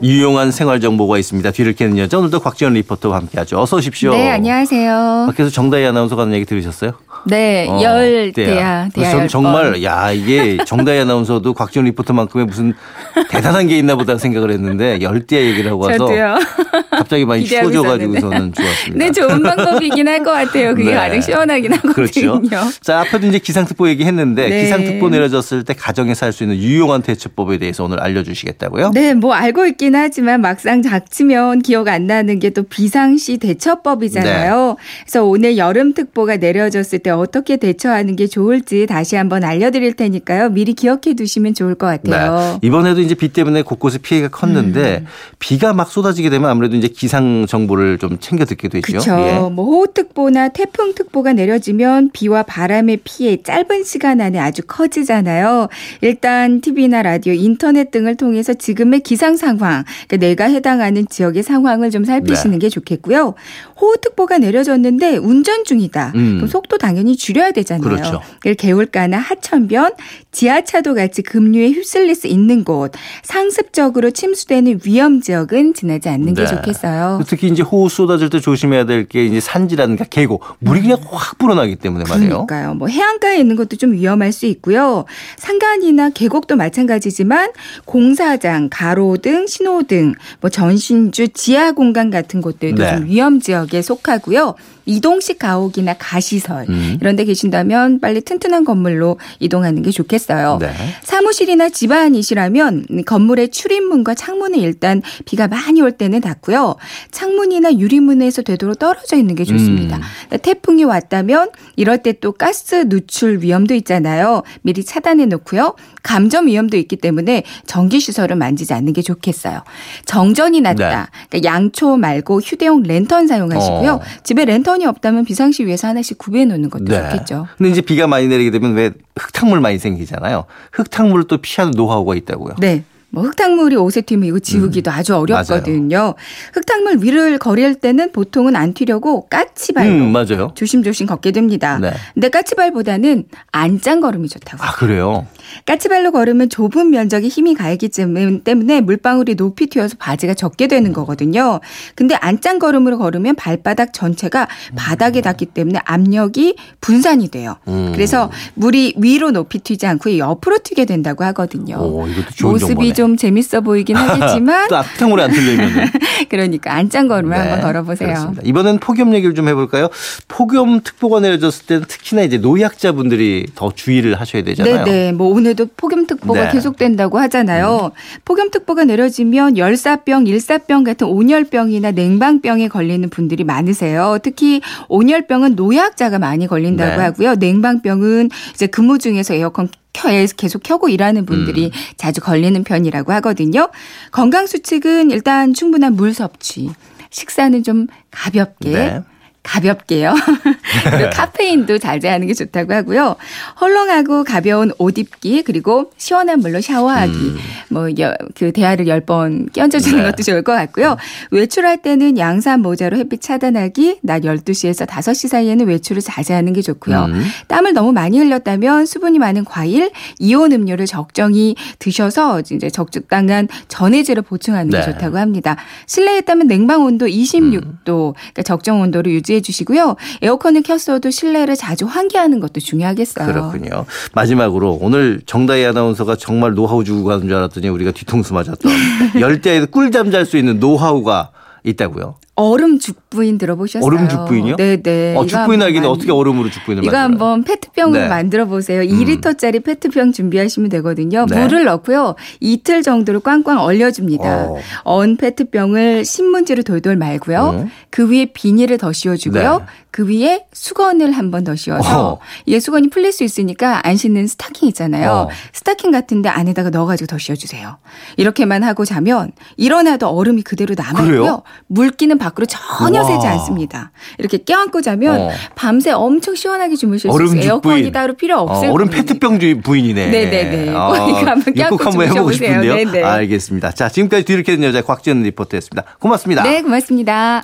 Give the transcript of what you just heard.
유용한 생활 정보가 있습니다. 뒤를 캐는 여자 오늘도 곽지연 리포터와 함께하죠. 어서 오십시오. 네, 안녕하세요. 밖에서 정다희 아나운서가 하는 얘기 들으셨어요? 네, 어, 열 대야. 대야, 대야 저는 열 정말 번. 야 이게 정다희 아나운서도 곽지연 리포터만큼의 무슨 대단한 게 있나 보다 생각을 했는데 열대 얘기를 하고 와서 저도요. 갑자기 많이 기대하고 추워져가지고서는 좋았습니다. 네, 좋은 방법이긴 할것 같아요. 그게 네. 가장 시원하긴 하거든요. 그렇죠. 자, 앞에도 이제 기상특보 얘기했는데 네. 기상특보 내려졌을 때 가정에서 할 수 있는 유용한 대처법에 대해서 오늘 알려주시겠다고요? 네, 뭐 알고 있긴 하지만 막상 닥치면 기억 안 나는 게 또 비상시 대처법이잖아요. 그래서 오늘 여름특보가 내려졌을 때 어떻게 대처하는 게 좋을지 다시 한번 알려드릴 테니까요. 미리 기억해 두시면 좋을 것 같아요. 네. 이번에도 이제 비 때문에 곳곳에 피해가 컸는데 음. 비가 막 쏟아지게 되면 아무래도 이제 기상 정보를 좀 챙겨 듣게 되죠. 그렇죠. 예. 뭐 호우특보나 태풍특보가 내려지면 비와 바람의 피해 짧은 시간 안에 아주 커지잖아요. 일단 TV나 라디오, 인터넷 등을 통해서 지금의 기상 상황, 그러니까 내가 해당하는 지역의 상황을 좀 살피시는 게 좋겠고요. 호우특보가 내려졌는데 운전 중이다. 음. 그럼 속도 당연히 줄여야 되잖아요. 그렇죠. 개울가나 하천변, 지하차도 같이 급류에 휩쓸릴 수 있는 곳, 상습적으로 침수되는 위험 지역은 지나지 않는 게 네. 좋겠어요. 특히 이제 호우 쏟아질 때 조심해야 될 게 이제 산지라든가 계곡 물이 그냥 확 불어나기 때문에 말이에요. 음. 그러니까요. 뭐 해안가에 있는 것도 좀 위험할 수 있고요. 산간이나 계곡도 마찬가지지만 공사장, 가로 등, 신호 등, 뭐 전신주, 지하 공간 같은 곳들도 네. 좀 위험 지역에 속하고요. 이동식 가옥이나 가시설 음. 이런 데 계신다면 빨리 튼튼한 건물로 이동하는 게 좋겠어요. 네. 사무실이나 집안이시라면 건물의 출입문과 창문을 일단 비가 많이 올 때는 닫고요. 창문이나 유리문에서 되도록 떨어져 있는 게 좋습니다. 음. 태풍이 왔다면 이럴 때 또 가스 누출 위험도 있잖아요. 미리 차단해 놓고요. 감전 위험도 있기 때문에 전기 시설을 만지지 않는 게 좋겠어요. 정전이 났다. 그러니까 양초 말고 휴대용 랜턴 사용하시고요. 어. 집에 랜턴 이 없다면 비상시 위해서 하나씩 구비해 놓는 것도 좋겠죠. 근데 이제 비가 많이 내리게 되면 왜 흙탕물 많이 생기잖아요. 흙탕물을 또 피하는 노하우가 있다고요. 네. 뭐 흙탕물이 옷에 튀면 이거 지우기도 아주 어렵거든요. 흙탕물 위를 거릴 때는 보통은 안 튀려고 까치발로 음, 맞아요. 조심조심 걷게 됩니다. 네. 근데 까치발보다는 안짱 걸음이 좋다고. 아, 그래요? 까치발로 걸으면 좁은 면적에 힘이 가기 때문에 물방울이 높이 튀어서 바지가 적게 되는 거거든요. 근데 안짱 걸음으로 걸으면 발바닥 전체가 바닥에 닿기 때문에 압력이 분산이 돼요. 음. 그래서 물이 위로 높이 튀지 않고 옆으로 튀게 된다고 하거든요. 오, 이것도 좋은 모습이 정보네. 좀 재밌어 보이긴 하겠지만 또 흙탕물에 안 틀리면 그러니까 안짱 걸음을 네, 한번 걸어보세요. 그렇습니다. 이번엔 폭염 얘기를 좀 해볼까요? 폭염 특보가 내려졌을 때는 특히나 이제 노약자분들이 더 주의를 하셔야 되잖아요. 네 네. 뭐 오늘도 폭염특보가 네. 계속된다고 하잖아요. 폭염특보가 내려지면 열사병, 일사병 같은 온열병이나 냉방병에 걸리는 분들이 많으세요. 특히 온열병은 노약자가 많이 걸린다고 네. 하고요. 냉방병은 이제 근무 중에서 에어컨 켜 계속 켜고 일하는 분들이 음. 자주 걸리는 편이라고 하거든요. 건강 수칙은 일단 충분한 물 섭취. 식사는 좀 가볍게 네. 가볍게요. 그리고 카페인도 자제하는 게 좋다고 하고요. 헐렁하고 가벼운 옷 입기 그리고 시원한 물로 샤워하기. 뭐그 대야를 열번 끼얹어 주는 음. 네. 것도 좋을 것 같고요. 외출할 때는 양산 모자로 햇빛 차단하기. 낮 12시에서 5시 사이에는 외출을 자제하는 게 좋고요. 음. 땀을 너무 많이 흘렸다면 수분이 많은 과일, 이온 음료를 적정히 드셔서 이제 적당한 전해질을 보충하는 게 네. 좋다고 합니다. 실내에 있다면 냉방 온도 26도, 그러니까 적정 온도를 유지 해 주시고요. 에어컨을 켰어도 실내를 자주 환기하는 것도 중요하겠어요. 그렇군요. 마지막으로 오늘 정다희 아나운서가 정말 노하우 주고 가는 줄 알았더니 우리가 뒤통수 맞았던 열대에서 꿀잠 잘 수 있는 노하우가 있다고요. 얼음 죽부인 들어보셨어요? 얼음 죽부인이요? 네 네. 어, 이거 죽부인 알기는 만- 어떻게 얼음으로 죽부인을 이거 만들어요? 한번 페트병으로 네. 만들어 보세요. 2리터짜리 페트병 준비하시면 되거든요. 네. 물을 넣고요. 이틀 정도로 꽝꽝 얼려줍니다. 어. 언 페트병을 신문지로 돌돌 말고요. 어. 그 위에 비닐을 더 씌워주고요. 네. 그 위에 수건을 한 번 더 씌워서 어. 이게 수건이 풀릴 수 있으니까 안 신는 스타킹 있잖아요. 어. 스타킹 같은데 안에다가 넣어가지고 더 씌워주세요. 이렇게만 하고 자면 일어나도 얼음이 그대로 남아있고요. 그래요? 물기는 밖으로 전혀 우와. 새지 않습니다. 이렇게 껴안고 자면 어. 밤새 엄청 시원하게 주무실 수 얼음 있어요. 에어컨이. 따로 필요 어, 없을 얼음 겁니다. 페트병 죽부인이네. 네네네. 아, 꼭 한번 껴안고 해보고. 싶은데요. 네네. 알겠습니다. 자, 지금까지 뒤를 캐는 여자 곽지연 리포터였습니다. 고맙습니다. 네, 고맙습니다.